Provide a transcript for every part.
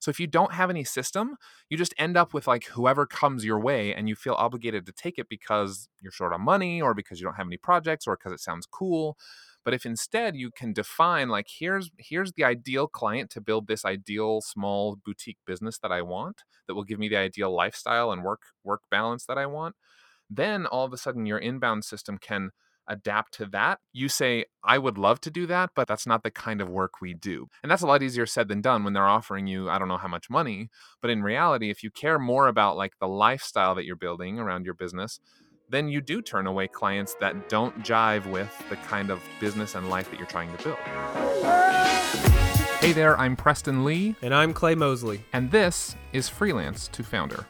So if you don't have any system, you just end up with like whoever comes your way and you feel obligated to take it because you're short on money or because you don't have any projects or because it sounds cool. But if instead you can define like here's here's the ideal client to build this ideal small boutique business that I want that will give me the ideal lifestyle and work work balance that I want, then all of a sudden your inbound system can adapt to that. You say, I would love to do that, but that's not the kind of work we do. And that's a lot easier said than done when they're offering you, I don't know how much money. But in reality, if you care more about like the lifestyle that you're building around your business, then you do turn away clients that don't jive with the kind of business and life that you're trying to build. Hey there, I'm Preston Lee. And I'm Clay Mosley. And this is Freelance to Founder.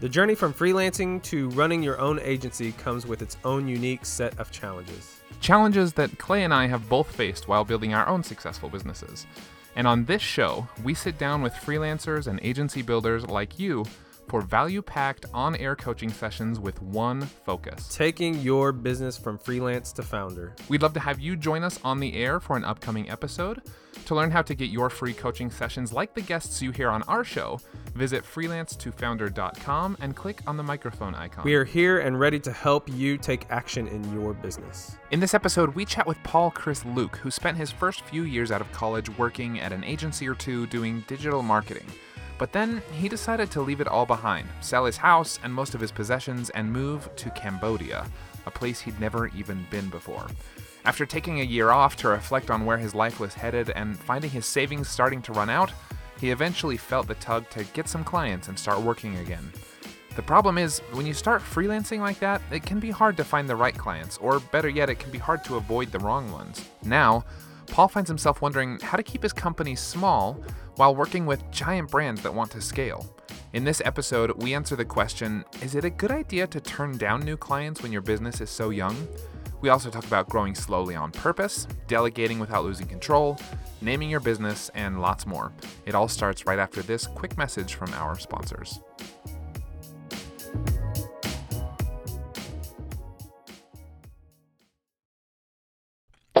The journey from freelancing to running your own agency comes with its own unique set of challenges. Challenges that Clay and I have both faced while building our own successful businesses. And on this show, we sit down with freelancers and agency builders like you for value packed on air coaching sessions with one focus taking your business from freelance to founder. We'd love to have you join us on the air for an upcoming episode. To learn how to get your free coaching sessions like the guests you hear on our show, visit freelance2founder.com and click on the microphone icon. We are here and ready to help you take action in your business. In this episode, we chat with Paul Chris Luke, who spent his first few years out of college working at an agency or two doing digital marketing. But then he decided to leave it all behind, sell his house and most of his possessions, and move to Cambodia, a place he'd never even been before. After taking a year off to reflect on where his life was headed and finding his savings starting to run out, he eventually felt the tug to get some clients and start working again. The problem is, when you start freelancing like that, it can be hard to find the right clients, or better yet, it can be hard to avoid the wrong ones. Now, Paul finds himself wondering how to keep his company small while working with giant brands that want to scale. In this episode, we answer the question Is it a good idea to turn down new clients when your business is so young? We also talk about growing slowly on purpose, delegating without losing control, naming your business, and lots more. It all starts right after this quick message from our sponsors.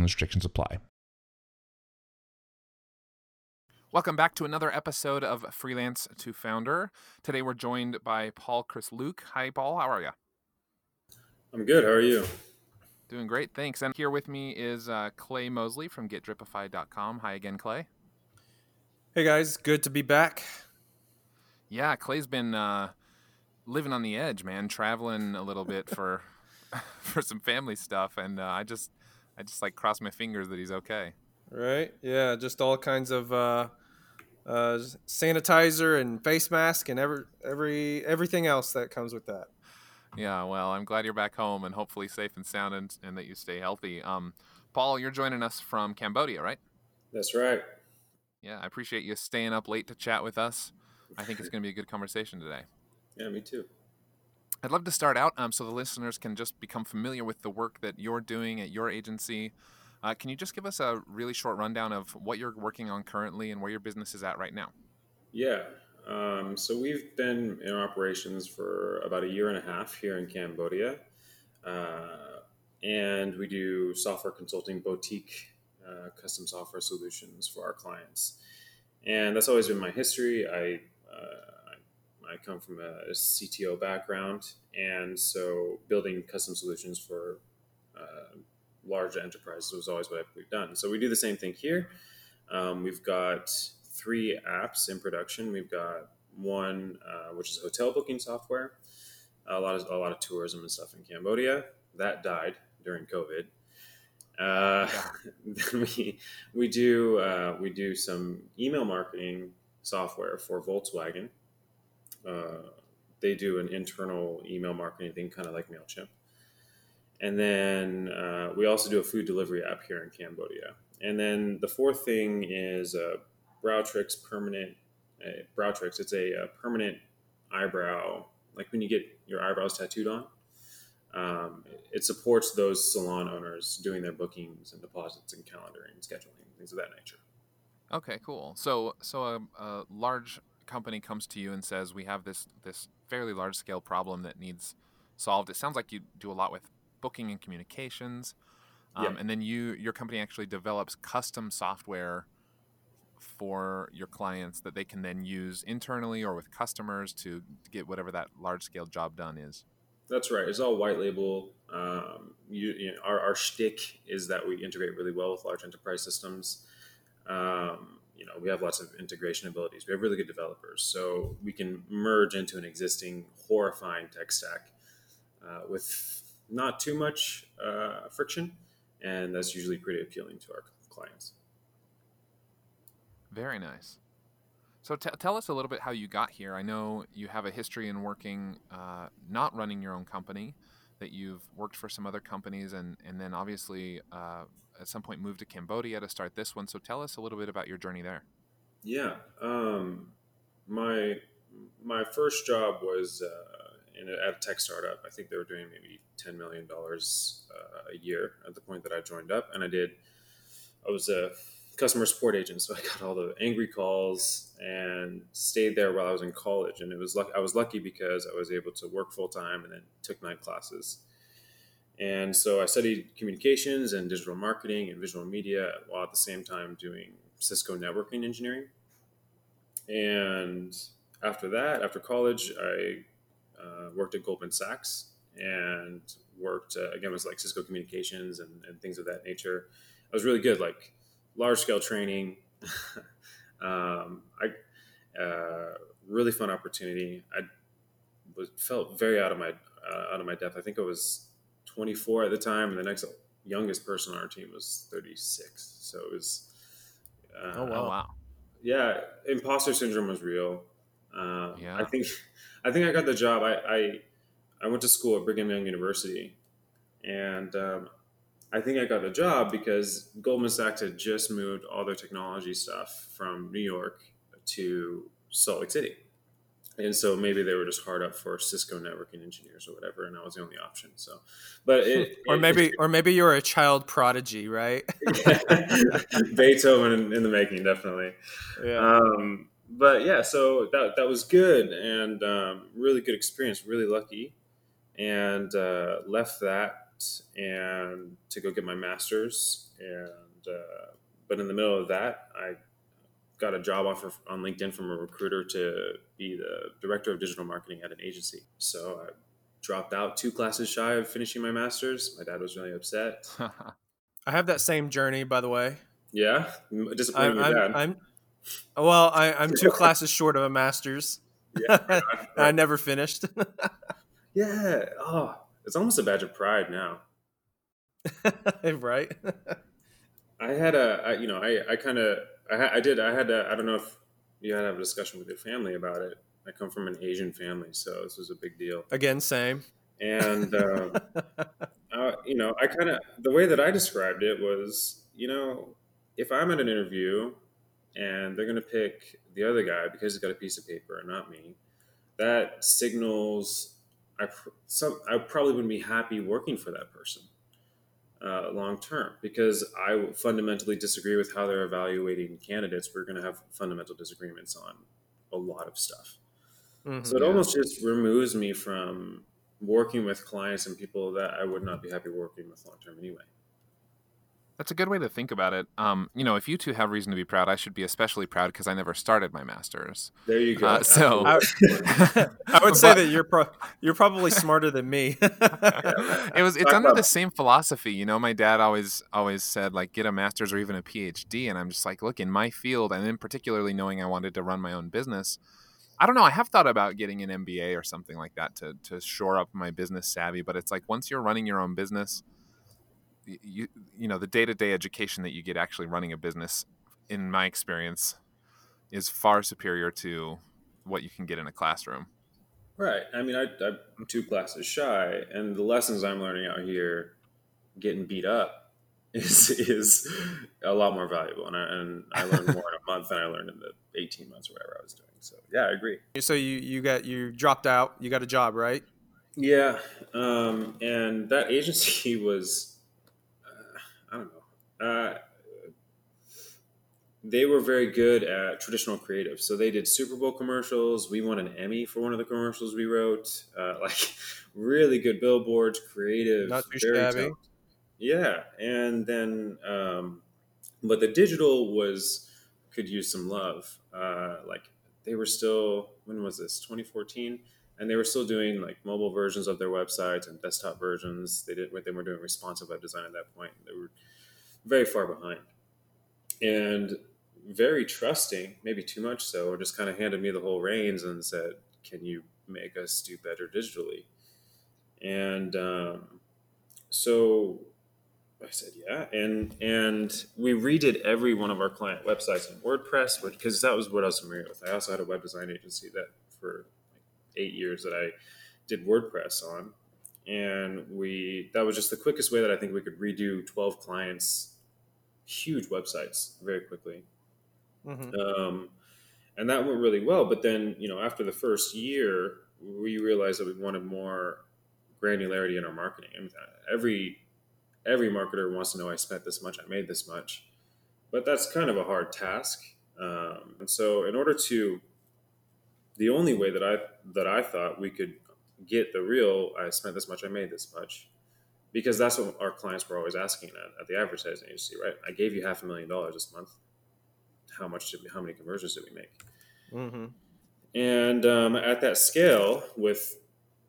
and restrictions apply. Welcome back to another episode of Freelance to Founder. Today we're joined by Paul Chris Luke. Hi, Paul. How are you? I'm good. How are you? Doing great. Thanks. And here with me is uh, Clay Mosley from GetDripify.com. Hi again, Clay. Hey, guys. Good to be back. Yeah, Clay's been uh, living on the edge, man, traveling a little bit for for some family stuff, and uh, I just I just like cross my fingers that he's okay. Right? Yeah, just all kinds of uh, uh, sanitizer and face mask and every every everything else that comes with that. Yeah, well, I'm glad you're back home and hopefully safe and sound and, and that you stay healthy. Um, Paul, you're joining us from Cambodia, right? That's right. Yeah, I appreciate you staying up late to chat with us. I think it's going to be a good conversation today. Yeah, me too. I'd love to start out um, so the listeners can just become familiar with the work that you're doing at your agency. Uh, can you just give us a really short rundown of what you're working on currently and where your business is at right now? Yeah. Um, so we've been in operations for about a year and a half here in Cambodia. Uh, and we do software consulting, boutique uh, custom software solutions for our clients. And that's always been my history. I uh, I come from a, CTO background, and so building custom solutions for uh, large enterprises was always what we've done. So we do the same thing here. Um, we've got three apps in production. We've got one uh, which is hotel booking software, a lot of a lot of tourism and stuff in Cambodia. That died during COVID. Uh, we we do uh, we do some email marketing software for Volkswagen uh, they do an internal email marketing thing, kind of like Mailchimp. And then uh, we also do a food delivery app here in Cambodia. And then the fourth thing is uh, Browtrix permanent a brow tricks. It's a, a, permanent eyebrow, like when you get your eyebrows tattooed on. Um, it supports those salon owners doing their bookings and deposits and calendaring and scheduling things of that nature. Okay, cool. So, so a, a large company comes to you and says, "We have this this fairly large scale problem that needs solved." It sounds like you do a lot with booking and communications, um, yeah. and then you your company actually develops custom software for your clients that they can then use internally or with customers to get whatever that large scale job done is. That's right. It's all white label. Um, you, you know, our, our shtick is that we integrate really well with large enterprise systems. Um, you know, we have lots of integration abilities. We have really good developers, so we can merge into an existing horrifying tech stack uh, with not too much uh, friction, and that's usually pretty appealing to our clients. Very nice. So t- tell us a little bit how you got here. I know you have a history in working, uh, not running your own company, that you've worked for some other companies, and and then obviously uh, at some point moved to Cambodia to start this one. So tell us a little bit about your journey there. Yeah, um, my my first job was uh, in a, at a tech startup. I think they were doing maybe ten million dollars uh, a year at the point that I joined up, and I did. I was a customer support agent, so I got all the angry calls and stayed there while I was in college. And it was luck- I was lucky because I was able to work full time and then took night classes. And so I studied communications and digital marketing and visual media while at the same time doing Cisco networking engineering. And after that, after college, I uh, worked at Goldman Sachs and worked uh, again was like Cisco communications and, and things of that nature. I was really good, like large scale training. um, I uh, really fun opportunity. I was felt very out of my uh, out of my depth. I think I was 24 at the time, and the next youngest person on our team was 36. So it was. Uh, oh wow! wow. Yeah, imposter syndrome was real. Uh, yeah. I think I think I got the job. I, I I went to school at Brigham Young University, and um, I think I got the job because Goldman Sachs had just moved all their technology stuff from New York to Salt Lake City. And so maybe they were just hard up for Cisco networking engineers or whatever, and I was the only option. So, but it, or it, maybe, or maybe you were a child prodigy, right? Beethoven in, in, the making, definitely. Yeah. Um, but yeah, so that that was good and um, really good experience. Really lucky, and uh, left that and to go get my master's. And uh, but in the middle of that, I got a job offer on LinkedIn from a recruiter to be the director of digital marketing at an agency. So I dropped out two classes shy of finishing my master's. My dad was really upset. I have that same journey, by the way. Yeah, disappointed I'm, I'm, I'm, well, I, am two classes short of a master's. Yeah, I never finished. yeah. Oh, it's almost a badge of pride now. right. I had a, I, you know, I, I kind of, I, I did, I had a, I don't know if you had to have a discussion with your family about it. I come from an Asian family, so this was a big deal. Again, same. And, uh, uh, you know, I kind of, the way that I described it was, you know, if I'm at an interview and they're going to pick the other guy because he's got a piece of paper and not me, that signals I, some, I probably wouldn't be happy working for that person uh, long term because I fundamentally disagree with how they're evaluating candidates. We're going to have fundamental disagreements on a lot of stuff. Mm-hmm, so it yeah. almost just removes me from working with clients and people that I would not be happy working with long term anyway. That's a good way to think about it. Um, you know, if you two have reason to be proud, I should be especially proud because I never started my master's. There you go. Uh, so I, I would say but, that you're pro- you're probably smarter than me. it was it's under the same philosophy. You know, my dad always always said like get a master's or even a PhD, and I'm just like, look, in my field, and in particularly knowing I wanted to run my own business. I don't know. I have thought about getting an MBA or something like that to to shore up my business savvy, but it's like once you're running your own business, you you know the day-to-day education that you get actually running a business in my experience is far superior to what you can get in a classroom right i mean I, i'm two classes shy and the lessons i'm learning out here getting beat up is is a lot more valuable, and I, and I learned more in a month than I learned in the eighteen months or whatever I was doing. So yeah, I agree. So you you got you dropped out. You got a job, right? Yeah, um, and that agency was uh, I don't know. Uh, they were very good at traditional creative. So they did Super Bowl commercials. We won an Emmy for one of the commercials we wrote. Uh, like really good billboards, creative, Not too very shabby. talented. Yeah, and then um, but the digital was could use some love. Uh, like they were still when was this 2014 and they were still doing like mobile versions of their websites and desktop versions they did they were doing responsive web design at that point they were very far behind and very trusting maybe too much so or just kind of handed me the whole reins and said can you make us do better digitally and um, so I said, yeah, and and we redid every one of our client websites in WordPress, because that was what I was familiar with. I also had a web design agency that for eight years that I did WordPress on, and we that was just the quickest way that I think we could redo twelve clients, huge websites very quickly, hmm um, and that went really well. But then you know after the first year, we realized that we wanted more granularity in our marketing. I mean, every every marketer wants to know I spent this much, I made this much, but that's kind of a hard task. Um, and so, in order to, the only way that I that I thought we could get the real, I spent this much, I made this much, because that's what our clients were always asking at, at the advertising agency, right? I gave you half a million dollars this month. How much did we, how many conversions did we make? hmm and um, at that scale with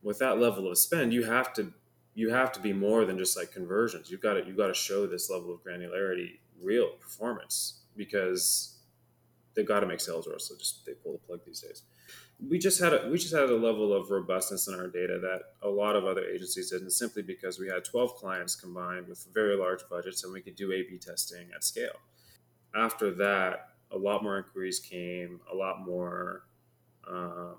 with that level of spend you have to you have to be more than just like conversions. You've got to you've got to show this level of granularity real performance because they've got to make sales or else they'll just they pull the plug these days. We just had a we just had a level of robustness in our data that a lot of other agencies didn't simply because we had 12 clients combined with very large budgets and we could do a b testing at scale. After that a lot more inquiries came a lot more um,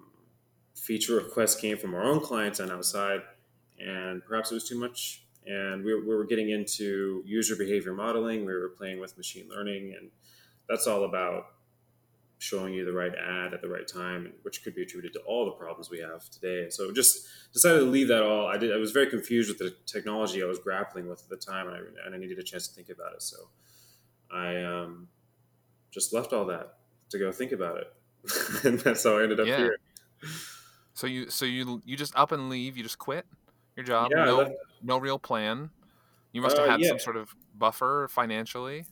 feature requests came from our own clients and outside, and perhaps it was too much. And we, we were getting into user behavior modeling. We were playing with machine learning, and that's all about showing you the right ad at the right time, which could be attributed to all the problems we have today. So just decided to leave that all. I did. I was very confused with the technology I was grappling with at the time, and I, and I needed a chance to think about it. So I um, just left all that to go think about it, and that's how I ended up Yeah. here. So you so you you just up and leave. You just quit your job. Yeah, no no real plan. You must have Uh, had yeah. some sort of buffer financially.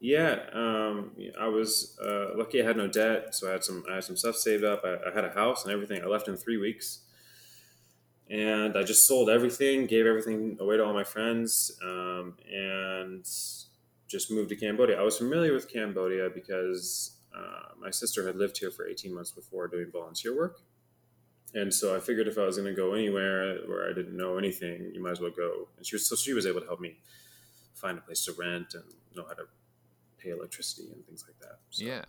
Yeah, um, I was uh, lucky. I had no debt, so I had some. I had some stuff saved up. I, I had a house and everything. I left in three weeks, and I just sold everything, gave everything away to all my friends, um, and just moved to Cambodia. I was familiar with Cambodia because uh, my sister had lived here for eighteen months before doing volunteer work, and so I figured if I was going to go anywhere where I didn't know anything, you might as well go. And she was so she was able to help me find a place to rent and know how to pay electricity and things like that. So, yeah.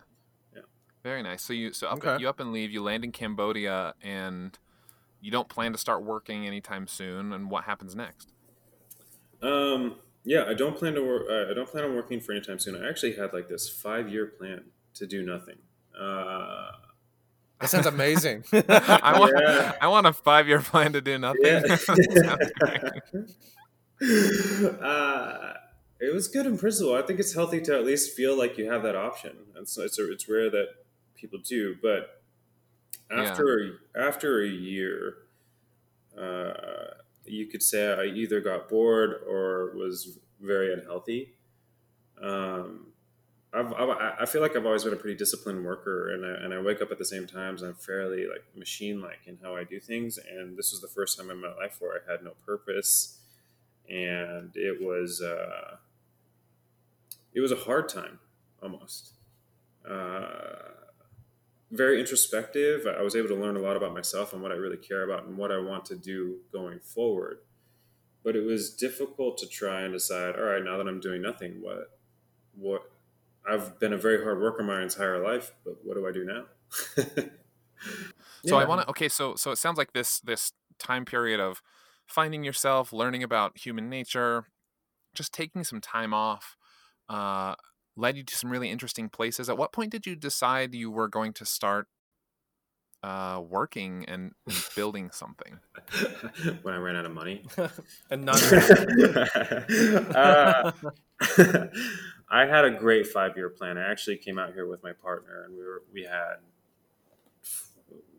yeah. Very nice. So you so up Okay. you up and leave. You land in Cambodia, and you don't plan to start working anytime soon. And what happens next? Um, yeah, I don't plan to work. Uh, I don't plan on working for any time soon. I actually had like this five-year plan to do nothing. Uh, That sounds amazing. I want Yeah. I want a five year plan to do nothing. yeah. Uh, it was good in principle. I think it's healthy to at least feel like you have that option. It's it's, it's rare that people do, but after after a year, uh, you could say I either got bored or was very unhealthy. Um, I've, I've, I- feel like I've always been a pretty disciplined worker, and I, and I wake up at the same times. I'm fairly like machine like in how I do things, and this was the first time in my life where I had no purpose, and it was uh, it was a hard time almost. Uh, very introspective. I was able to learn a lot about myself and what I really care about and what I want to do going forward. But it was difficult to try and decide. All right, now that I'm doing nothing, what what I've been a very hard worker my entire life, but what do I do now? So I want to. Okay, so so it sounds like this this time period of finding yourself, learning about human nature, just taking some time off uh, led you to some really interesting places. At what point did you decide you were going to start uh, working and, building something? when I ran out of money. and not. uh, I had a great five year plan. I actually came out here with my partner, and we were we had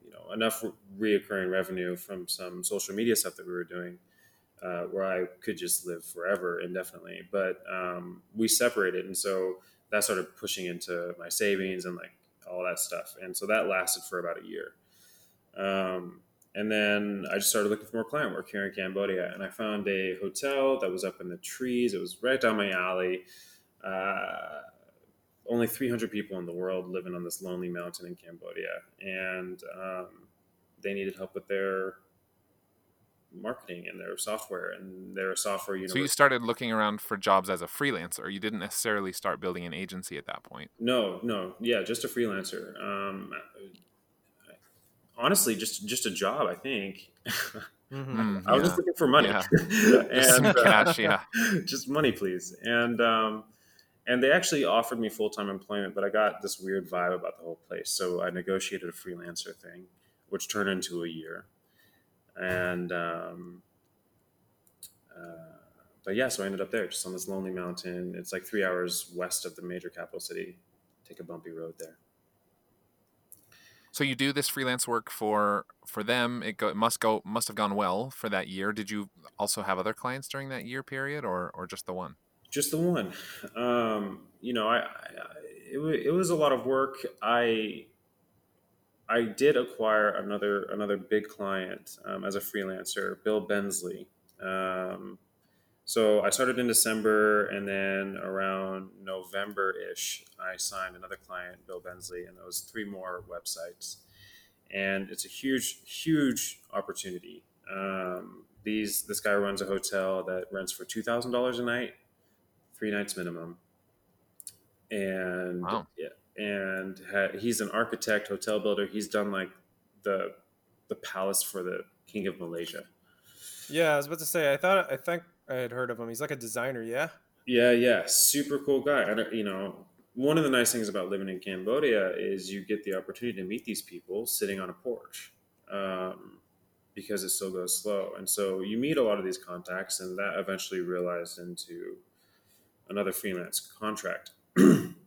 you know enough reoccurring revenue from some social media stuff that we were doing. Uh, where I could just live forever indefinitely, but um, we separated, and so that started pushing into my savings and like all that stuff. And so that lasted for about a year. Um, and then I just started looking for more client work here in Cambodia. And I found a hotel that was up in the trees. It was right down my alley. Uh, only 300 people in the world living on this lonely mountain in Cambodia. And um, they needed help with their marketing and their software and their software university. So you started looking around for jobs as a freelancer. You didn't necessarily start building an agency at that point. No, no, yeah, just a freelancer. Um, honestly, just just a job. I think. Mm-hmm. I was yeah. just looking for money yeah. and uh, cash, yeah, just money, please. And um, and they actually offered me full time employment, but I got this weird vibe about the whole place. So I negotiated a freelancer thing, which turned into a year and um, uh, but yeah, so I ended up there, just on this lonely mountain. It's like three hours west of the major capital city. Take a bumpy road there. So you do this freelance work for for them. It, go, it must go must have gone well for that year. Did you also have other clients during that year period, or or just the one? Just the one. Um, you know, I, I it, it was a lot of work. I I did acquire another another big client um, as a freelancer, Bill Bensley. Um, so I started in December, and then around November ish, I signed another client, Bill Bensley, and those three more websites. And it's a huge, huge opportunity. Um, these this guy runs a hotel that rents for two thousand dollars a night, three nights minimum, and wow. yeah, and ha- he's an architect, hotel builder. He's done like the the palace for the king of Malaysia. Yeah, I was about to say. I thought I think I had heard of him. He's like a designer. Yeah. Yeah, yeah, super cool guy. And you know, one of the nice things about living in Cambodia is you get the opportunity to meet these people sitting on a porch. Um, because it still goes slow. And so you meet a lot of these contacts, and that eventually realized into another freelance contract.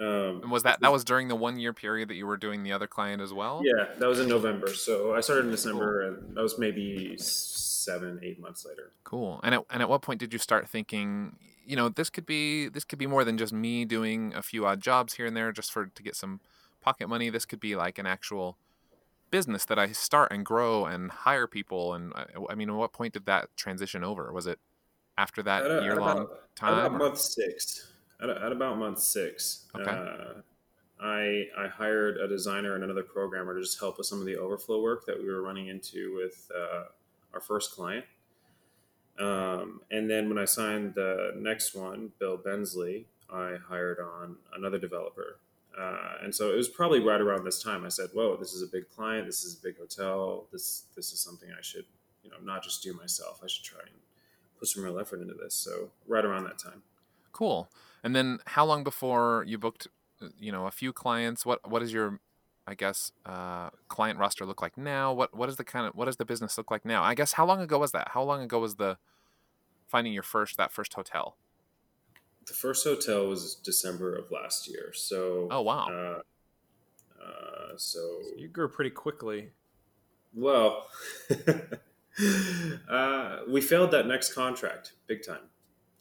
Um, and was that that was during the one year period that you were doing the other client as well? Yeah, that was in November. So I started in December, cool. and that was maybe seven, eight months later. Cool. And at, and at what point did you start thinking, you know, this could be this could be more than just me doing a few odd jobs here and there just for to get some pocket money. This could be like an actual business that I start and grow and hire people. And uh, I mean, at what point did that transition over? Was it after that year long time? About month six at, at about month six, okay. uh, I I hired a designer and another programmer to just help with some of the overflow work that we were running into with uh, our first client. Um, and then when I signed the next one, Bill Bensley, I hired on another developer. Uh, and so it was probably right around this time I said, "Whoa, this is a big client. This is a big hotel. This this is something I should, you know, not just do myself. I should try and put some real effort into this." So right around that time. Cool. And then how long before you booked, uh, you know, a few clients? What what is your, I guess, uh, client roster look like now? What what is the kind of what does the business look like now? I guess how long ago was that? How long ago was the finding your first that first hotel? The first hotel was December of last year. So oh wow. Uh, uh, so, so you grew pretty quickly. Well, uh, we failed that next contract big time.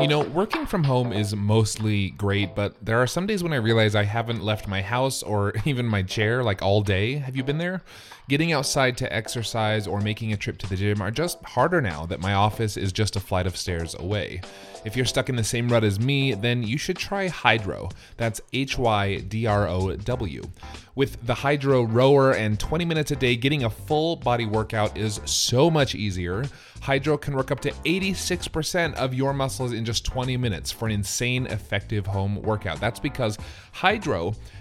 You know, working from home is mostly great, but there are some days when I realize I haven't left my house or even my chair like all day. Have you been there? Getting outside to exercise or making a trip to the gym are just harder now that my office is just a flight of stairs away. If you're stuck in the same rut as me, then you should try Hydrow. That's H Y D R O W. With the Hydrow rower and 20 minutes a day, getting a full body workout is so much easier. Hydrow can work up to 86% of your muscles in just 20 minutes for an insane effective home workout. That's because Hydrow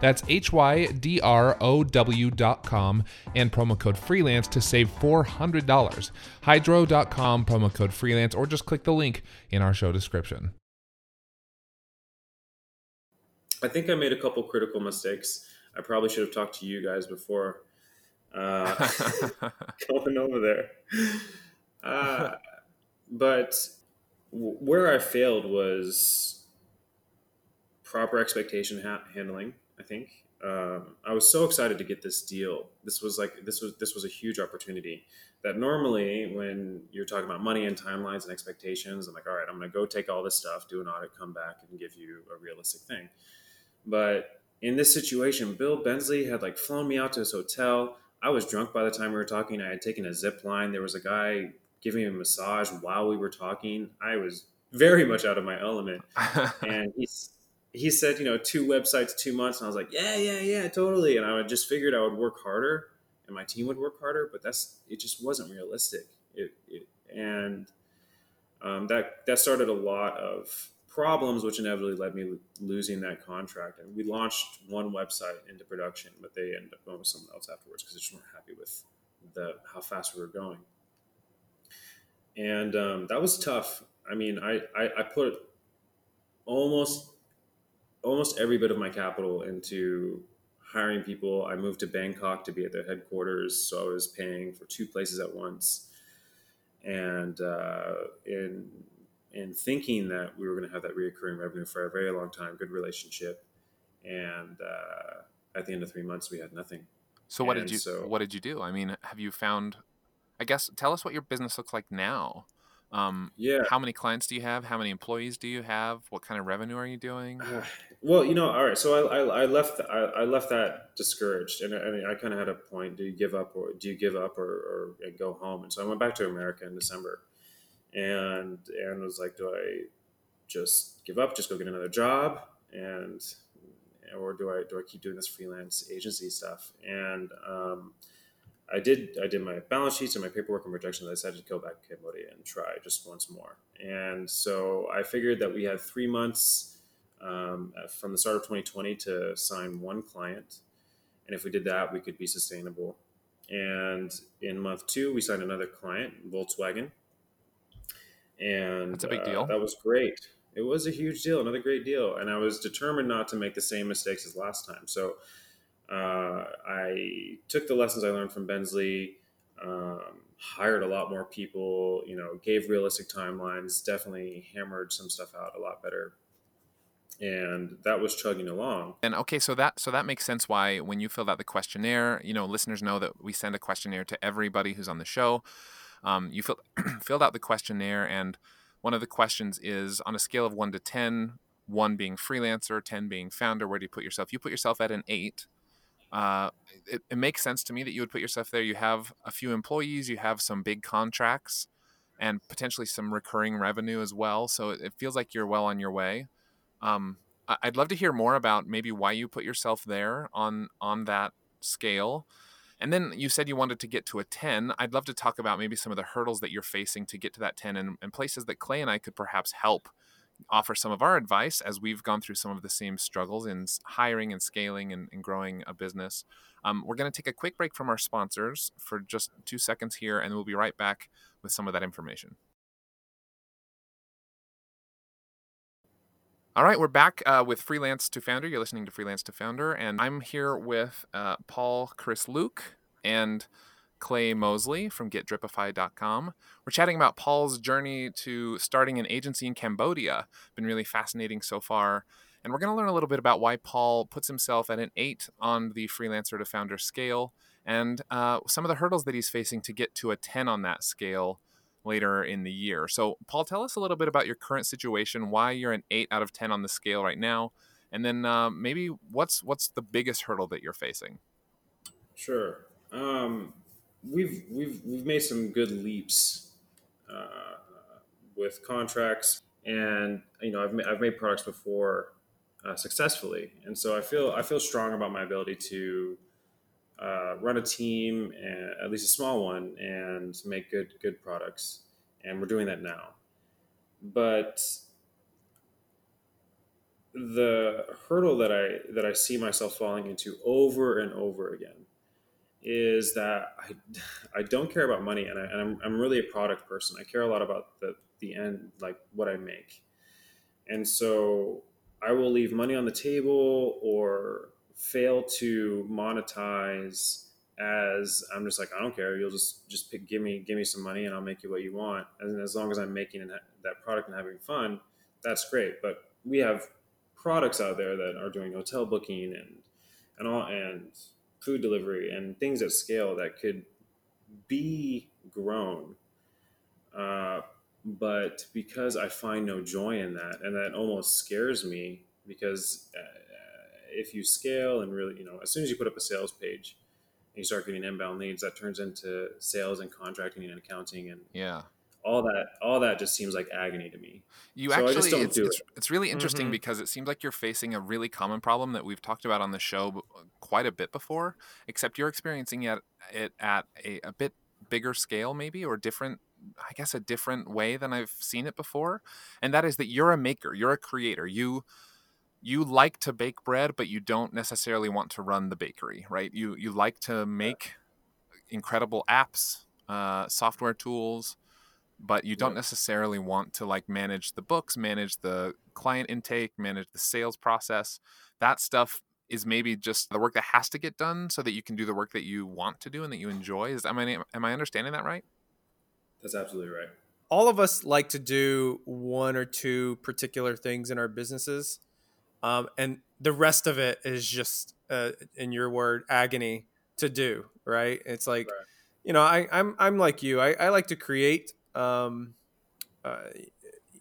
That's H Y D R O W.com and promo code freelance to save $400. Hydrow.com, promo code freelance, or just click the link in our show description. I think I made a couple critical mistakes. I probably should have talked to you guys before uh, going over there. Uh, but w- where I failed was proper expectation ha- handling. I think um, I was so excited to get this deal. This was like this was this was a huge opportunity. That normally, when you're talking about money and timelines and expectations, I'm like, all right, I'm going to go take all this stuff, do an audit, come back, and give you a realistic thing. But in this situation, Bill Bensley had like flown me out to his hotel. I was drunk by the time we were talking. I had taken a zip line. There was a guy giving me a massage while we were talking. I was very much out of my element, and he's he said, you know, two websites, two months. And I was like, yeah, yeah, yeah, totally. And I just figured I would work harder and my team would work harder, but that's, it just wasn't realistic. It, it and um, that, that started a lot of problems, which inevitably led me losing that contract. And we launched one website into production, but they ended up going with someone else afterwards because they just weren't happy with the, how fast we were going. And um, that was tough. I mean, I, I, I put almost almost every bit of my capital into hiring people. I moved to Bangkok to be at their headquarters, so I was paying for two places at once, and uh, in in thinking that we were going to have that reoccurring revenue for a very long time, good relationship, and uh, at the end of three months, we had nothing. So what and did you so, what did you do? I mean, have you found? I guess tell us what your business looks like now. Um, yeah. How many clients do you have? How many employees do you have? What kind of revenue are you doing? well, you know, all right. So I, I, I left I, I, left that discouraged, and I, mean I kind of had a point. Do you give up, or do you give up, or, or go home? And so I went back to America in December, and and was like, do I just give up, just go get another job, and or do I do I keep doing this freelance agency stuff? And um, I did I did my balance sheets and my paperwork and projections. I decided to go back to Cambodia and try just once more. And so I figured that we had three months um, from the start of 2020 to sign one client, and if we did that, we could be sustainable. And in month two, we signed another client, Volkswagen, and that's a big deal. Uh, that was great. It was a huge deal, another great deal, and I was determined not to make the same mistakes as last time. So uh, I took the lessons I learned from Bensley, um, hired a lot more people, you know, gave realistic timelines, definitely hammered some stuff out a lot better. And that was chugging along. And okay, so that so that makes sense why when you filled out the questionnaire, you know, listeners know that we send a questionnaire to everybody who's on the show. Um, you filled filled out the questionnaire, and one of the questions is on a scale of one to ten, one being freelancer, ten being founder. Where do you put yourself? You put yourself at an eight uh, it, it, makes sense to me that you would put yourself there. You have a few employees, you have some big contracts, and potentially some recurring revenue as well. So it, it feels like you're well on your way. Um, I'd love to hear more about maybe why you put yourself there on on that scale, And then you said you wanted to get to a 10. I'd love to talk about maybe some of the hurdles that you're facing to get to that 10 and, and places that Clay and I could perhaps help offer some of our advice as we've gone through some of the same struggles in hiring and scaling and, and growing a business. Um, we're going to take a quick break from our sponsors for just two seconds here, and we'll be right back with some of that information. All right, we're back uh, with Freelance to Founder. You're listening to Freelance to Founder, and I'm here with uh, Paul Chris Luke and Clay Mosley from GetDripify.com. We're chatting about Paul's journey to starting an agency in Cambodia. Been really fascinating so far. And we're going to learn a little bit about why Paul puts himself at an eight on the freelancer to founder scale and uh, some of the hurdles that he's facing to get to a 10 on that scale later in the year. So, Paul, tell us a little bit about your current situation, why you're an eight out of 10 on the scale right now, and then uh, maybe what's what's the biggest hurdle that you're facing? Sure. Um, we've we've we've made some good leaps uh, with contracts, and you know I've ma- I've made products before uh, successfully, and so I feel I feel strong about my ability to uh, run a team, and, at least a small one, and make good good products. And we're doing that now. But the hurdle that I that I see myself falling into over and over again is that I, I don't care about money and, I, and I'm, I'm really a product person. I care a lot about the, the end, like what I make. And so I will leave money on the table or fail to monetize as I'm just like I don't care. You'll just just pick, give me give me some money and I'll make you what you want. And as long as I'm making that product and having fun, that's great. But we have products out there that are doing hotel booking and and all and food delivery and things at scale that could be grown. Uh, but because I find no joy in that, and that almost scares me because uh, if you scale and really, you know, as soon as you put up a sales page and you start getting inbound leads, that turns into sales and contracting and accounting and yeah, all that all that just seems like agony to me. You so actually, it's, do it's, it. it's, really interesting mm-hmm. because it seems like you're facing a really common problem that we've talked about on the show quite a bit before, except you're experiencing it, it at a, a bit bigger scale, maybe, or different I guess a different way than I've seen it before, and that is that you're a maker, you're a creator. You you like to bake bread, but you don't necessarily want to run the bakery, right? You you like to make incredible apps, uh, software tools, but you don't necessarily want to like manage the books, manage the client intake, manage the sales process. That stuff is maybe just the work that has to get done so that you can do the work that you want to do and that you enjoy. Is am I am I understanding that right? That's absolutely right. All of us like to do one or two particular things in our businesses, um, and the rest of it is just, uh, in your word, agony to do. Right? It's like, right. you know, I, I'm I'm like you. I, I like to create um, uh,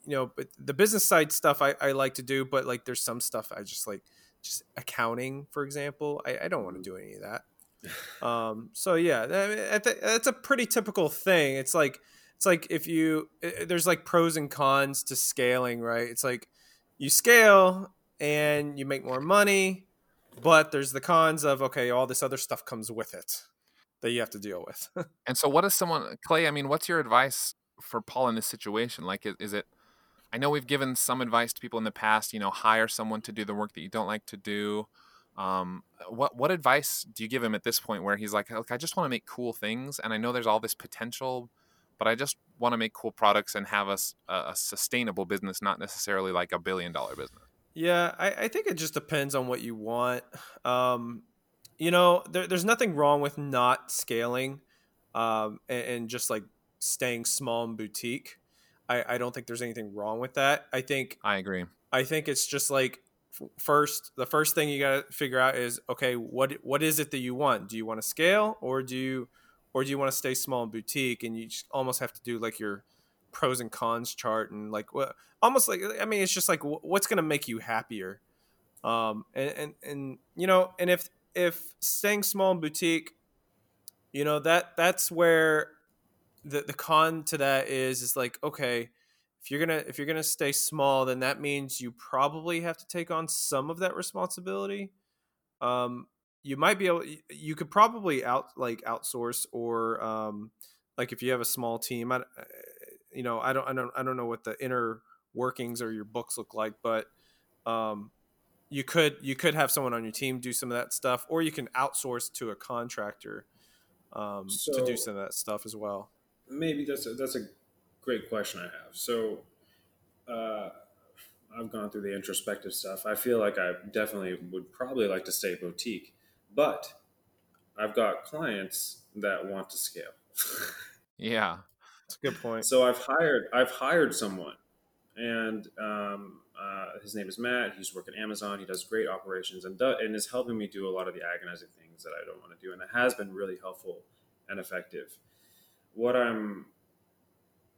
you know, but the business side stuff I, I like to do, but like there's some stuff I just like, just accounting, for example. I, I don't want to do any of that. Um, so yeah, that's a pretty typical thing. It's like, it's like if you, there's like pros and cons to scaling, right? It's like you scale and you make more money, but there's the cons of, okay, all this other stuff comes with it that you have to deal with. and so, what is someone, Clay? I mean, what's your advice for Paul in this situation? Like, is, is, it? I know we've given some advice to people in the past. You know, hire someone to do the work that you don't like to do. Um, what what advice do you give him at this point where he's like, look, I just want to make cool things, and I know there's all this potential, but I just want to make cool products and have a, a sustainable business, not necessarily like a billion dollar business. Yeah, I, I think it just depends on what you want. Um, you know, there, there's nothing wrong with not scaling um, and, and, just like staying small and boutique. I, I don't think there's anything wrong with that. I think I agree. I think it's just like first the first thing you got to figure out is okay what what is it that you want do you want to scale or do you or do you want to stay small and boutique and you almost have to do like your pros and cons chart and like what almost like i mean it's just like what's going to make you happier um and, and and you know and if if staying small and boutique, you know that that's where the the con to that is is like okay, if you're gonna if you're gonna stay small, then that means you probably have to take on some of that responsibility. Um, you might be able you could probably out like outsource or um like if you have a small team I, you know i don't i don't i don't know what the inner workings or your books look like but um you could you could have someone on your team do some of that stuff or you can outsource to a contractor um, so to do some of that stuff as well maybe that's a, that's a great question i have so uh, i've gone through the introspective stuff i feel like i definitely would probably like to stay boutique but I've got clients that want to scale. yeah, that's a good point. So I've hired I've hired someone, and um, uh, his name is Matt. He's working Amazon. He does great operations and do, and is helping me do a lot of the agonizing things that I don't want to do, and it has been really helpful and effective. What I'm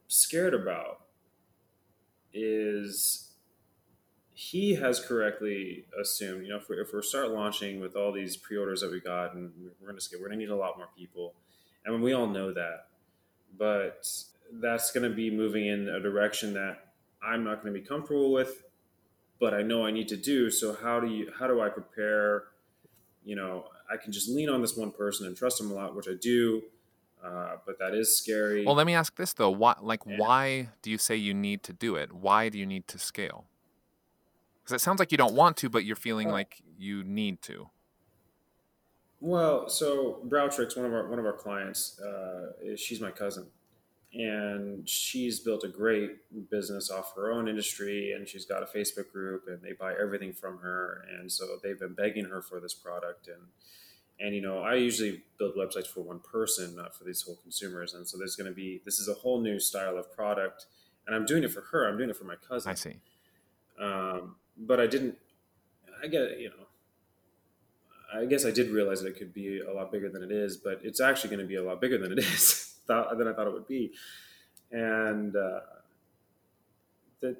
scared about is he has correctly assumed, you know, if we, if we start launching with all these pre-orders that we got, and we're going to we're going to need a lot more people, and we all know that, but that's going to be moving in a direction that I'm not going to be comfortable with, but I know I need to do. So how do you how do I prepare? You know, I can just lean on this one person and trust him a lot, which I do. Uh, but that is scary. Well, let me ask this though: why, like, and, why do you say you need to do it? Why do you need to scale? Because it sounds like you don't want to, but you're feeling like you need to. Well, so Browtrix, one of our one of our clients, uh, is, she's my cousin, and she's built a great business off her own industry, and she's got a Facebook group, and they buy everything from her, and so they've been begging her for this product, and and you know I usually build websites for one person, not for these whole consumers, and so there's going to be this is a whole new style of product, and I'm doing it for her, I'm doing it for my cousin. I see. Um, but I didn't. I get you know. I guess I did realize that it could be a lot bigger than it is, but it's actually going to be a lot bigger than it is than I thought it would be, and uh, that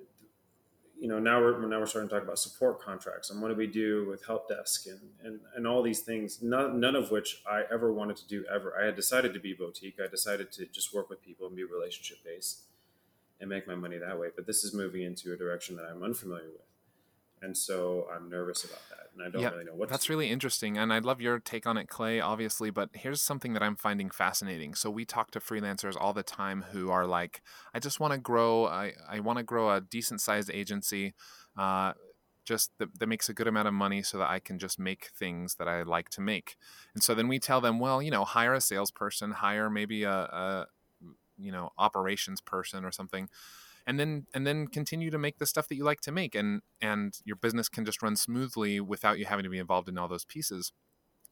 you know now we're now we're starting to talk about support contracts and what do we do with help desk and and, and all these things. None, none of which i ever wanted to do ever. I had decided to be boutique. I decided to just work with people and be relationship based and make my money that way. But this is moving into a direction that i'm unfamiliar with and so I'm nervous about that, and I don't yeah, really know what. That's really interesting, and I'd love your take on it, Clay. Obviously, but here's something that I'm finding fascinating. So we talk to freelancers all the time who are like, "I just want to grow. I I want to grow a decent sized agency." Uh, just that, that, makes a good amount of money so that I can just make things that I like to make. And so then we tell them, well, you know, hire a salesperson, hire maybe a, a you know, operations person or something and then and then continue to make the stuff that you like to make and and your business can just run smoothly without you having to be involved in all those pieces.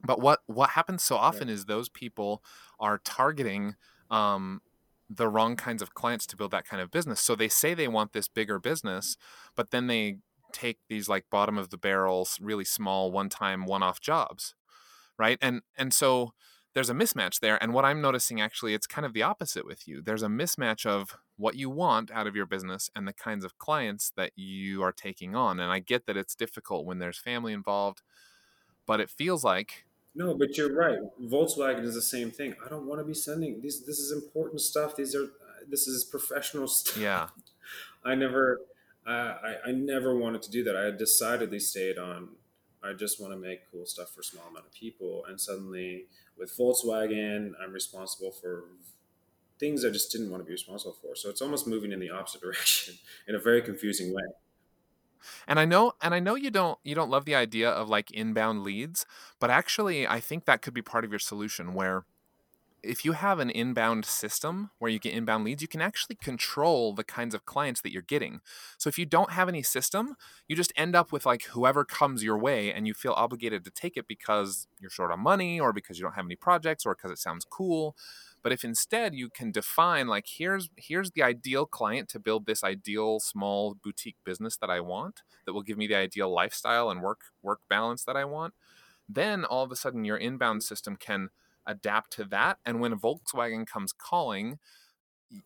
But what what happens so often right. is those people are targeting um, the wrong kinds of clients to build that kind of business. So they say they want this bigger business but then they take these like bottom of the barrels really small one time one off jobs right? And and so there's a mismatch there. And what I'm noticing actually, it's kind of the opposite with you. There's a mismatch of what you want out of your business and the kinds of clients that you are taking on. And I get that it's difficult when there's family involved, but it feels like. No, but you're right. Volkswagen is the same thing. I don't want to be sending these. This is important stuff. These are. Uh, this is professional stuff. Yeah. I never. Uh, I, I never wanted to do that. I had decidedly stayed on I just want to make cool stuff for small amount of people. And suddenly with Volkswagen, I'm responsible for things I just didn't want to be responsible for. So it's almost moving in the opposite direction in a very confusing way. And I know and I know you don't you don't love the idea of like inbound leads, but actually I think that could be part of your solution where if you have an inbound system where you get inbound leads, you can actually control the kinds of clients that you're getting. So if you don't have any system, you just end up with like whoever comes your way and you feel obligated to take it because you're short on money or because you don't have any projects or because it sounds cool. But if instead you can define like here's here's the ideal client to build this ideal small boutique business that I want that will give me the ideal lifestyle and work work balance that I want, then all of a sudden your inbound system can adapt to that. And when a Volkswagen comes calling,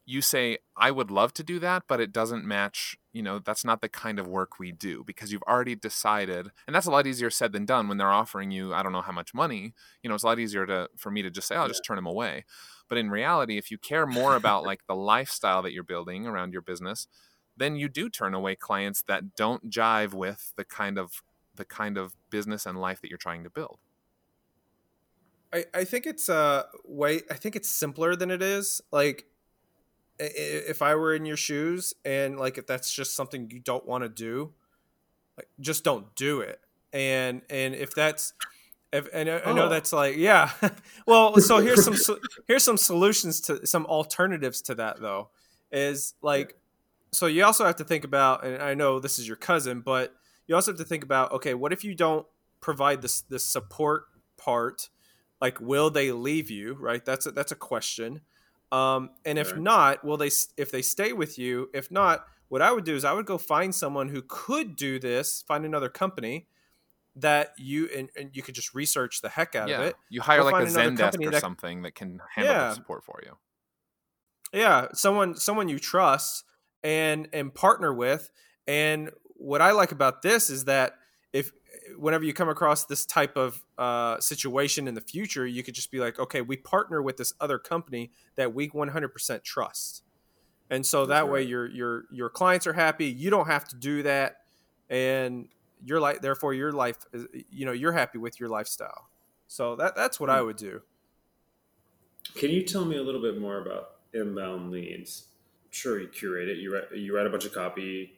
you say, I would love to do that, but it doesn't match, you know, that's not the kind of work we do because you've already decided. And that's a lot easier said than done when they're offering you, I don't know how much money. You know, it's a lot easier to for me to just say, I'll just turn them away. But in reality, if you care more about like the lifestyle that you're building around your business, then you do turn away clients that don't jive with the kind of the kind of business and life that you're trying to build. I, I think it's uh way I think it's simpler than it is. Like if I were in your shoes and like if that's just something you don't want to do, like just don't do it. And and if that's if, and I, I know oh. that's like yeah. well, so here's some here's some solutions to some alternatives to that though. Is like so you also have to think about and I know this is your cousin, but you also have to think about okay, what if you don't provide this this support part? Like, will they leave you? Right. That's a, that's a question. Um, and if right. not, will they? If they stay with you, if not, what I would do is I would go find someone who could do this. Find another company that you and, and you could just research the heck out yeah. of it. You hire like a Zendesk or that, something that can handle yeah. the support for you. Yeah, someone someone you trust and and partner with. And what I like about this is that whenever you come across this type of uh, situation in the future, you could just be like, okay, we partner with this other company that we 100% trust, and so that way your your your clients are happy. You don't have to do that, and your life, therefore, your life, is, you know, you're happy with your lifestyle. So that that's what I hmm. would do. Can you tell me a little bit more about inbound leads? Sure, you curate it. You write you write a bunch of copy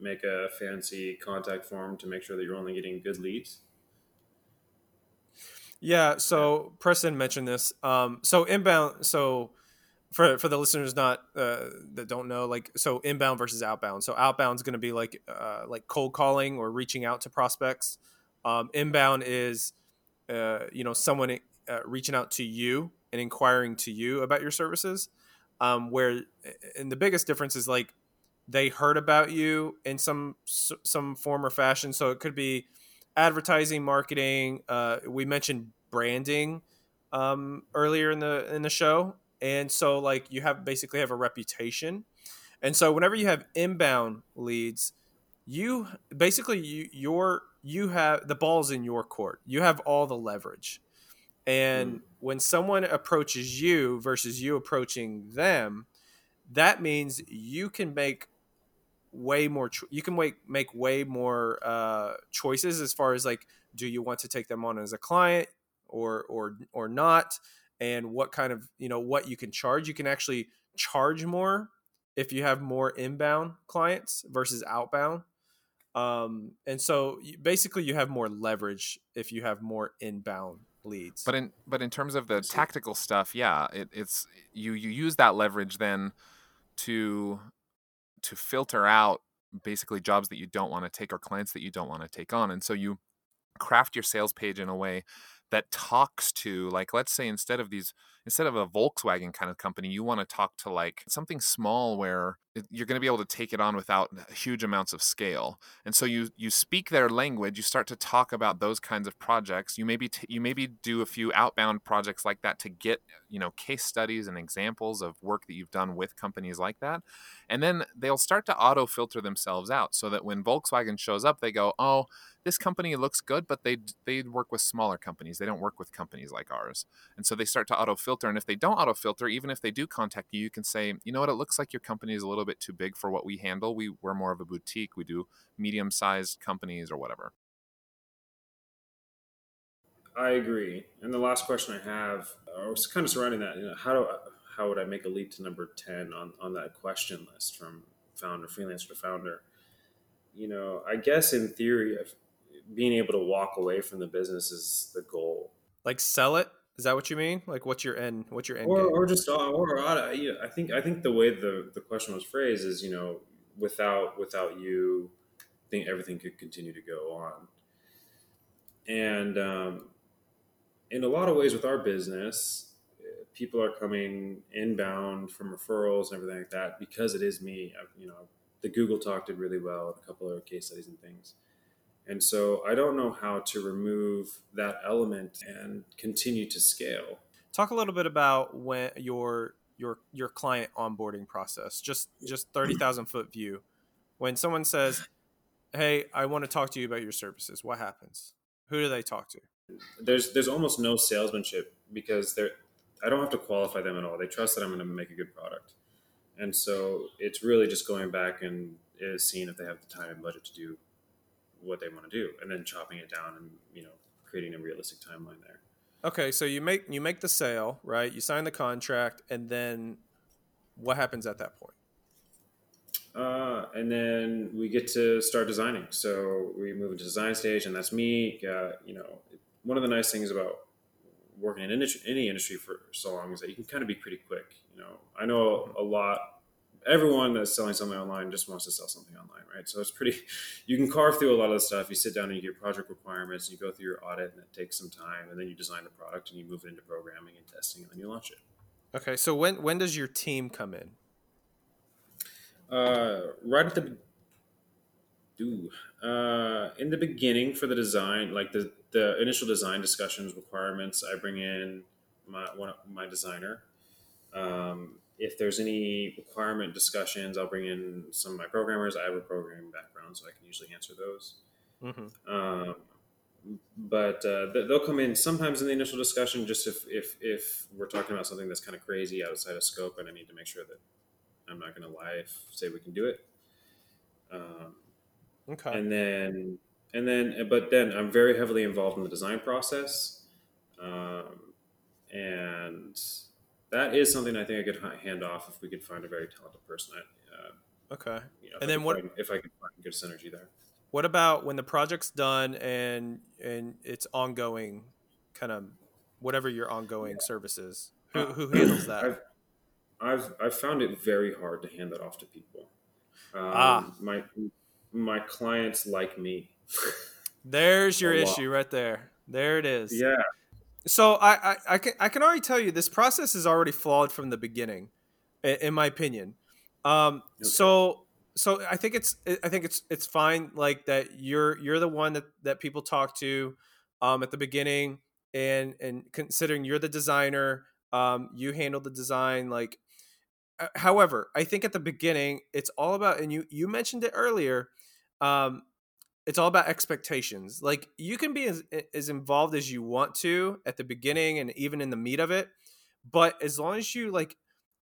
make a fancy contact form to make sure that you're only getting good leads? Yeah. So Preston mentioned this. Um, so inbound. So for for the listeners not uh, that don't know, like so inbound versus outbound. So outbound is going to be like uh, like cold calling or reaching out to prospects. Um, inbound is uh, you know someone uh, reaching out to you and inquiring to you about your services. Um, where and the biggest difference is like they heard about you in some some form or fashion. So it could be advertising, marketing. Uh, we mentioned branding um, earlier in the in the show, and so like you have basically have a reputation, and so whenever you have inbound leads, you basically you your you have the ball's in your court. You have all the leverage. And mm. when someone approaches you versus you approaching them, that means you can make way more cho- you can make make way more uh, choices as far as like do you want to take them on as a client or or or not? And what kind of you know what you can charge. You can actually charge more if you have more inbound clients versus outbound. Um, and so basically you have more leverage if you have more inbound leads. But in but in terms of the tactical stuff yeah it, it's you you use that leverage then to to filter out basically jobs that you don't want to take or clients that you don't want to take on. And so you craft your sales page in a way that talks to like let's say instead of these instead of a Volkswagen kind of company you want to talk to like something small where you're going to be able to take it on without huge amounts of scale. And so you you speak their language you start to talk about those kinds of projects. You maybe t- you maybe do a few outbound projects like that to get you know case studies and examples of work that you've done with companies like that. And then they'll start to auto filter themselves out so that when Volkswagen shows up they go oh this company looks good but they they work with smaller companies. They don't work with companies like ours. And so they start to auto filter and if they don't auto filter even if they do contact you you can say you know what it looks like your company is a little bit too big for what we handle. We we're more of a boutique. We do medium sized companies or whatever. I agree. And the last question I have, I was kind of surrounding that. You know, how do how would I make a leap to number ten on on that question list from founder freelancer to founder? You know, I guess in theory, being able to walk away from the business is the goal. Like sell it is that what you mean? Like, what's your end? What's your end? Or, game? or just, uh, or uh, I think, I think the way the the question was phrased is, you know, without without you, I think everything could continue to go on. And um, in a lot of ways, with our business, people are coming inbound from referrals and everything like that because it is me. You know, the Google talk did really well, a couple of case studies and things. And so I don't know how to remove that element and continue to scale. Talk a little bit about when your your your client onboarding process. Just just 30,000 foot view. When someone says, "Hey, I want to talk to you about your services." What happens? Who do they talk to? There's there's almost no salesmanship because they're I don't have to qualify them at all. They trust that I'm going to make a good product. And so it's really just going back and uh, seeing if they have the time and budget to do what they want to do and then chopping it down and you know creating a realistic timeline there Okay, so you make you make the sale, right? You sign the contract, and then what happens at that point? Uh, and then we get to start designing. So we move into design stage, and that's me. Uh, you know, one of the nice things about working in industry, any industry for so long is that you can kind of be pretty quick. You know, I know a lot. Everyone that's selling something online just wants to sell something online, right? So it's pretty. You can carve through a lot of the stuff. You sit down and you get project requirements, and you go through your audit, and it takes some time, and then you design the product, and you move it into programming and testing, and then you launch it. Okay, so when when does your team come in? Uh, right at the do uh, in the beginning for the design, like the the initial design discussions requirements, I bring in my one my designer. Um, if there's any requirement discussions, I'll bring in some of my programmers. I have a programming background, so I can usually answer those. Mm-hmm. Um, but uh, they'll come in sometimes in the initial discussion, just if, if if we're talking about something that's kind of crazy outside of scope, and I need to make sure that I'm not going to lie if say we can do it. Um, okay. And then and then but then I'm very heavily involved in the design process, um, and that is something I think I could hand off if we could find a very talented person. Uh, okay. You know, and then what find, if I could find good synergy there? What about when the project's done and and it's ongoing, kind of whatever your ongoing services? Who, who handles that? I've, I've I've found it very hard to hand that off to people. Um, ah, my my clients like me. There's your issue right there. There it is. Yeah. So I, I, I can I can already tell you this process is already flawed from the beginning, in, in my opinion. Um, okay. So so I think it's I think it's it's fine like that you're you're the one that that people talk to um, at the beginning and and considering you're the designer um, you handle the design like uh, however, I think at the beginning it's all about, and you you mentioned it earlier. Um, it's all about expectations. Like you can be as, as involved as you want to at the beginning and even in the meat of it, but as long as you like,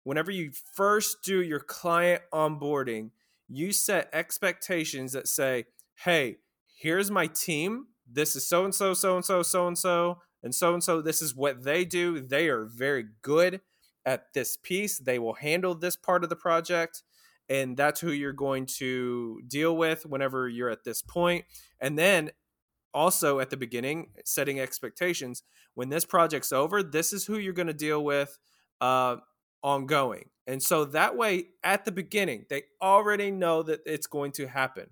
whenever you first do your client onboarding, you set expectations that say, "Hey, here's my team. This is so and so, so and so, so and so, and so and so. This is what they do. They are very good." at this piece. They will handle this part of the project. And that's who you're going to deal with whenever you're at this. And then also at the beginning, setting expectations. When this project's over, this is who you're going to deal with uh, ongoing. And so that way, at the beginning, they already know that it's going to happen.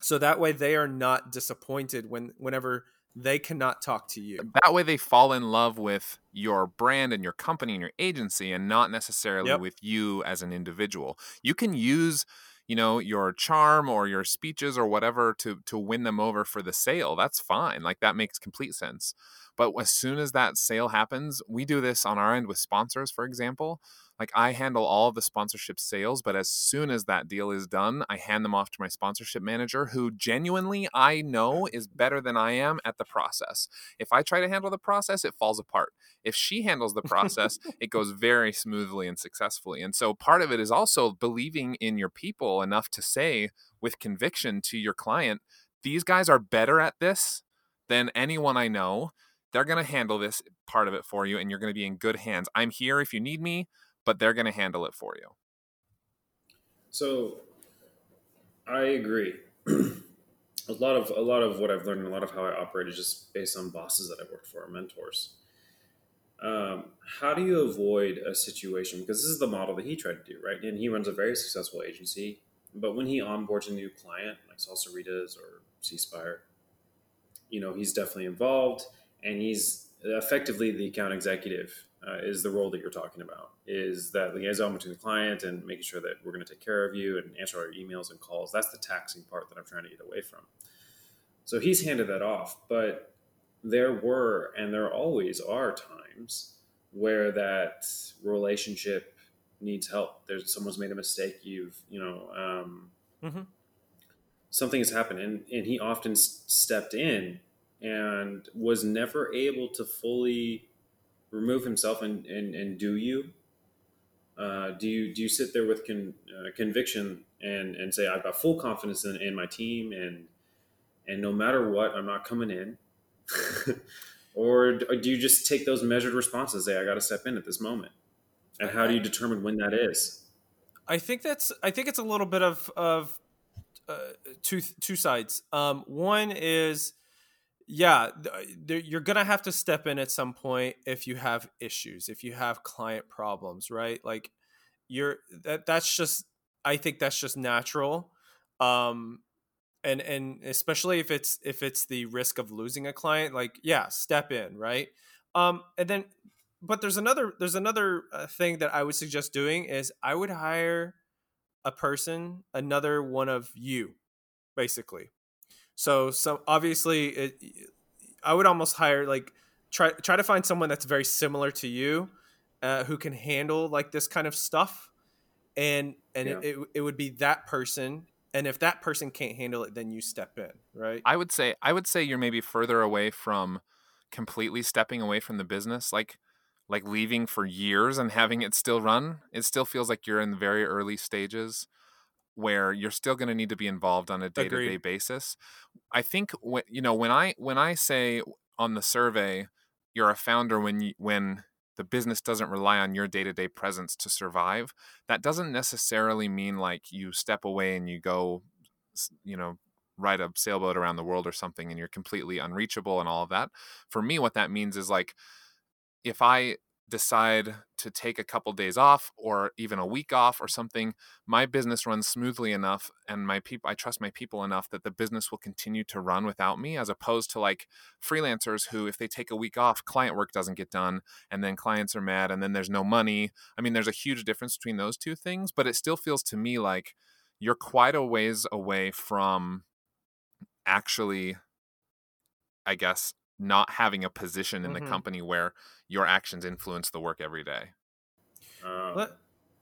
So that way, they are not disappointed when whenever they cannot talk to you. That way they fall in love with your brand and your company and your agency and not necessarily yep. with you as an individual. You can use you know your charm or your speeches or whatever to to win them over for the sale that's fine like that makes complete sense but as soon as that sale happens we do this on our end with sponsors for example like I handle all of the sponsorship sales, but as soon as that deal is done, I hand them off to my sponsorship manager who genuinely I know is better than I am at the process. If I try to handle the process, it falls apart. If she handles the process, it goes very smoothly and successfully. And so part of it is also believing in your people enough to say with conviction to your client, these guys are better at this than anyone I know. They're going to handle this part of it for you and you're going to be in good hands. I'm here if you need me but they're going to handle it for you. So I agree. a lot of a lot of what I've learned, a lot of how I operate is just based on bosses that I've worked for, mentors. Um, how do you avoid a situation? Because this is the model that he tried to do, right? And he runs a very successful agency. But when he onboards a new client, like Salsaritas or Ceasefire, you know, he's definitely involved, and he's effectively the account executive uh, is the role that you're talking about is that liaison between the client and making sure that we're going to take care of you and answer our emails and calls. That's the taxing part that i'm trying to get away from. So he's handed that off but there were and there always are times where that relationship needs help. There's someone's made a mistake you've you know um, mm-hmm. something has happened and, and he often s- stepped in and was never able to fully remove himself and, and, and do you? Uh, do you do you sit there with con, uh, conviction and and say I've got full confidence in, in my team and and no matter what I'm not coming in. or do you just take those measured responses? Say, I got to step in at this moment, and how do you determine when that is? I think that's. I think it's a little bit of of uh, two two sides. Um, one is, yeah, you're gonna have to step in at some point if you have issues, if you have client problems, right? Like, you're that that's just. I think that's just natural. Um, and and especially if it's if it's the risk of losing a client like yeah step in right um and then but there's another there's another uh, thing that i would suggest doing is i would hire a person another one of you basically so so obviously it, i would almost hire like try try to find someone that's very similar to you uh, who can handle like this kind of stuff. And and yeah. it, it, it would be that person. And if that person can't handle it then you step in right? I would say i would say you're maybe further away from completely stepping away from the business like like leaving for years and having it still run. It still feels like you're in the very early stages where you're still going to need to be involved on a day-to-day basis. I think when you know when i when i say on the survey you're a founder when you when the business doesn't rely on your day-to-day presence to survive that doesn't necessarily mean like you step away and you go you know ride a sailboat around the world or something and you're completely unreachable and all of that. For me what that means is like if i decide to take a couple days off or even a week off or something my business runs smoothly enough and my people i trust my people enough that the business will continue to run without me as opposed to like freelancers who if they take a week off client work doesn't get done and then clients are mad and then there's no money. I mean there's a huge difference between those two things but it still feels to me like you're quite a ways away from actually i guess not having a position in mm-hmm. the company where your actions influence the work every day. Um, let,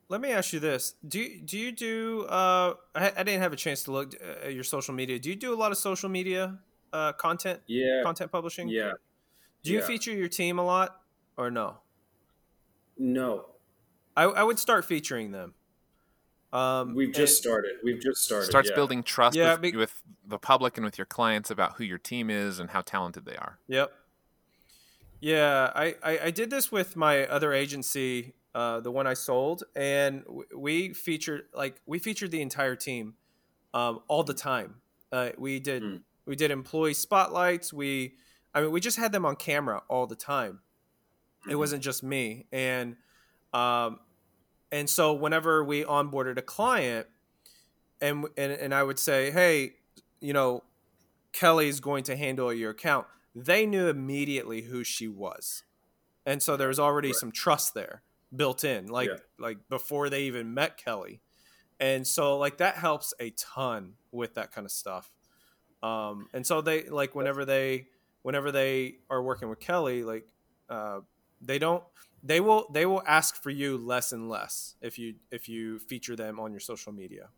let me ask you this: Do you, do you do? Uh, I, I didn't have a chance to look uh, at your social media. Do you do a lot of social media uh, content? Yeah, content publishing. Yeah. Do you yeah. feature your team a lot or no? No. I, I would start featuring them. Um, We've just started. We've just started. Starts yeah. building trust yeah, with, be- with the public and with your clients about who your team is and how talented they are. Yep. Yeah, I, I, I did this with my other agency, uh, the one I sold, and we featured like we featured the entire team, um, all the time. Uh, we did mm. we did employee spotlights. We, I mean, we just had them on camera all the time. Mm-hmm. It wasn't just me, and um, and so whenever we onboarded a client and and, and i would say hey you know kelly's going to handle your account they knew immediately who she was and so there was already right. some trust there built in like yeah. like before they even met kelly and so like that helps a ton with that kind of stuff um and so they like whenever they whenever they are working with kelly like uh they don't they will they will ask for you less and less if you if you feature them on your social media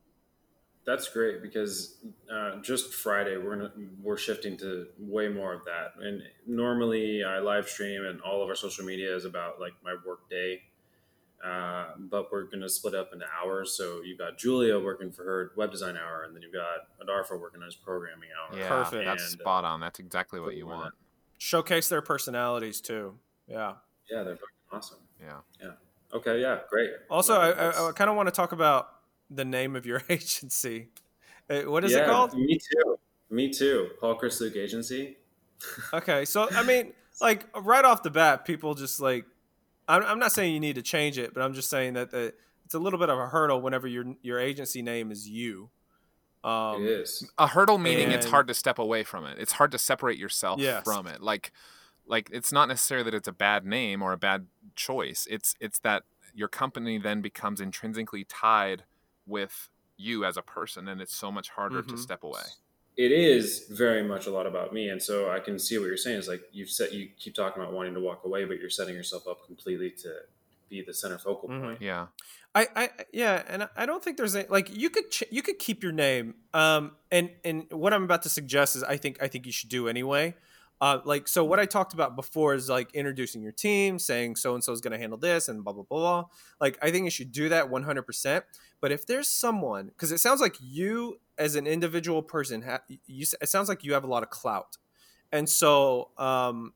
that's great because uh, just friday we're gonna we're shifting to way more of that and normally i live stream and all of our social media is about like my work day uh, but we're going to split up into hours. So you've got Julia working for her web design hour, and then you've got Adarfa working on his programming hour. Yeah, Perfect. That's and, spot on. That's exactly what you want. Showcase their personalities too. Yeah. Yeah, they're Awesome. Yeah. Yeah. Okay. Yeah. Great. Also, yeah, I, I, I kind of want to talk about the name of your agency. Uh, what is yeah, it called? Me too. Me too. Paul Chris Luke Agency. okay. So, I mean, like right off the bat, people just like, I'm, I'm not saying you need to change it, but I'm just saying that the, it's a little bit of a hurdle whenever your your agency name is you. Um, it is a hurdle meaning and, it's hard to step away from it. It's hard to separate yourself yes. from it. Like like it's not necessarily that it's a bad name or a bad choice. It's it's that your company then becomes intrinsically tied with you as a person and it's so much harder mm-hmm. to step away. It is very much a lot about me and so i can see what you're saying. Is like you've set you keep talking about wanting to walk away but you're setting yourself up completely to be the center focal mm-hmm. point. Yeah. I, I yeah and i don't think there's a like you could ch- you could keep your name um and and what i'm about to suggest is i think i think you should do anyway uh, like so what i talked about before is like introducing your team saying so and so is going to handle this and blah blah blah blah like i think you should do that 100% but if there's someone because it sounds like you as an individual person ha- you, it sounds like you have a lot of clout and so um,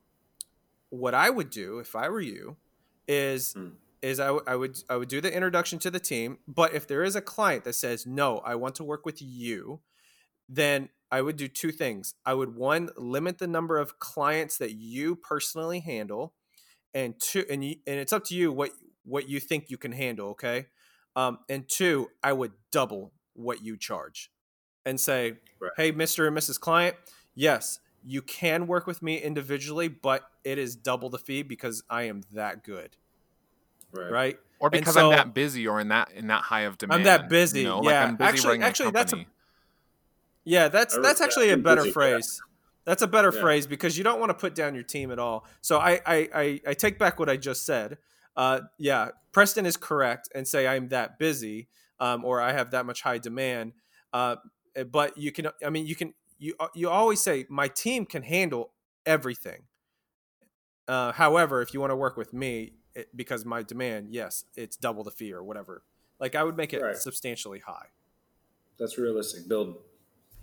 what I would do if I were you is Hmm. is I, w- I would I would do the introduction to the team. But if there is a client that says no, I want to work with you, then I would do two things. I would one limit the number of clients that you personally handle, and two and you, and it's up to you what what you think you can handle. Okay, um, and two, I would double what you charge, and say, Right. hey, Mister and Mrs. Client, yes, you can work with me individually, but it is double the fee because I am that good, Right. right? Or because so- I'm that busy or in that in that high of demand. I'm that busy, You know? yeah. Like I'm busy Actually- running a actually, that's a- company. Yeah, that's that's actually yeah, a better phrase. That's a better Yeah. phrase because you don't want to put down your team at all. So I I, I, I take back what I just said. Uh, yeah, Preston is correct and say I'm that busy um, or I have that much high demand. Uh, but you can, I mean, you can you you always say my team can handle everything. Uh, however, if you want to work with me it, because my demand, yes, it's double the fee or whatever. Like I would make it Right. substantially high. That's realistic. Build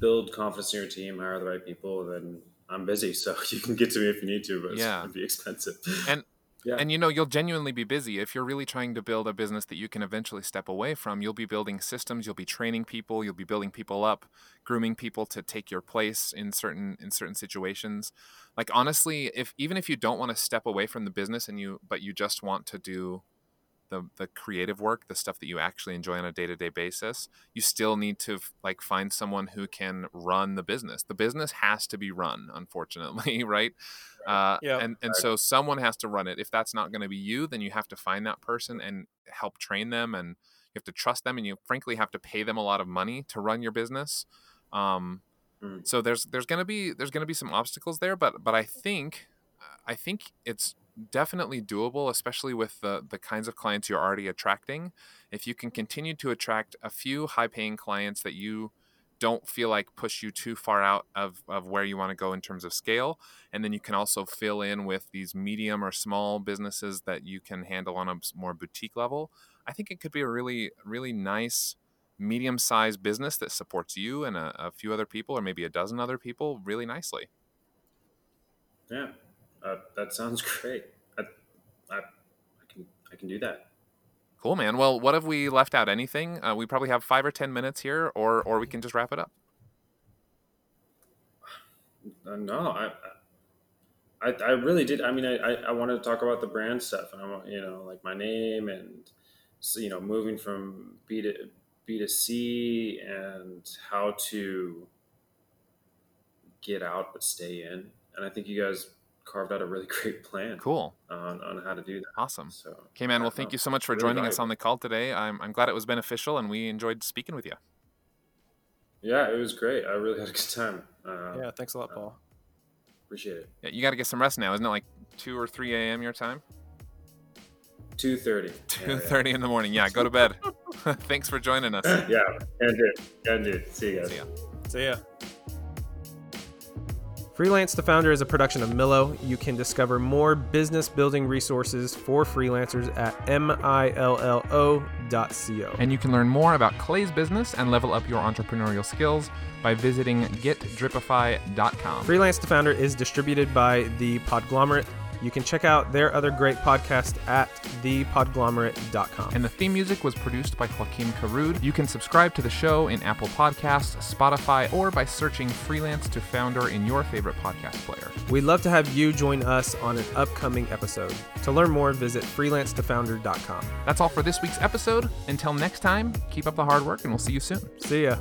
build confidence in your team, hire the right people, then I'm busy, so you can get to me if you need to, but it's Yeah. gonna be expensive. And- yeah. And you know, you'll genuinely be busy if you're really trying to build a business that you can eventually step away from. You'll be building systems, you'll be training people, you'll be building people up, grooming people to take your place in certain in certain situations. Like honestly, if even if you don't want to step away from the business and you but you just want to do the the creative work, the stuff that you actually enjoy on a day-to-day basis, you still need to like find someone who can run the business. The business has to be run, unfortunately, right? Uh, Yeah. and and so someone has to run it. If that's not going to be you, then you have to find that person and help train them, and you have to trust them, and you frankly have to pay them a lot of money to run your business. Um, Mm. So there's there's gonna be there's gonna be some obstacles there, but but I think I think it's definitely doable, especially with the the kinds of clients you're already attracting. If you can continue to attract a few high paying clients that you don't feel like push you too far out of, of where you want to go in terms of scale. And then you can also fill in with these medium or small businesses that you can handle on a more boutique level. I think it could be a really, really nice medium sized business that supports you and a, a few other people, or maybe a dozen other people, really nicely. yeah. Uh, that sounds great. I, I, I can I can do that. Cool, man. Well, what have we left out? Anything? Uh, we probably have five or 10 minutes here, or, or we can just wrap it up. Uh, no, I, I, I really did. I mean, I, I, I wanted to talk about the brand stuff, and I want you know, like my name, and you know, moving from B to B to C, and how to get out but stay in. And I think you guys carved out a really great plan Cool. on, on how to do that. Awesome. So, Okay, man. Well, uh, thank you so much for really joining us on the call today. I'm, I'm glad it was beneficial and we enjoyed speaking with you. Yeah, it was great. I really had a good time. Uh, Yeah, thanks a lot, Paul. Appreciate it. Yeah, you got to get some rest now. Isn't it like 2 or 3 a.m. your time? Two thirty. 2.30 in the morning. Yeah, go to bed. Thanks for joining us. Yeah, can do. Can do. See you guys. See ya. See ya. Freelance to Founder is a production of Millo. You can discover more business building resources for freelancers at millo.co. And you can learn more about Clay's business and level up your entrepreneurial skills by visiting getdripify.com. Freelance to Founder is distributed by The Podglomerate. You can check out their other great podcast at thepodglomerate.com. And the theme music was produced by Joaquin Carud. You can subscribe to the show in Apple Podcasts, Spotify, or by searching Freelance to Founder in your favorite podcast player. We'd love to have you join us on an upcoming episode. To learn more, visit freelancetofounder.com. That's all for this week's episode. Until next time, keep up the hard work and we'll see you soon. See ya.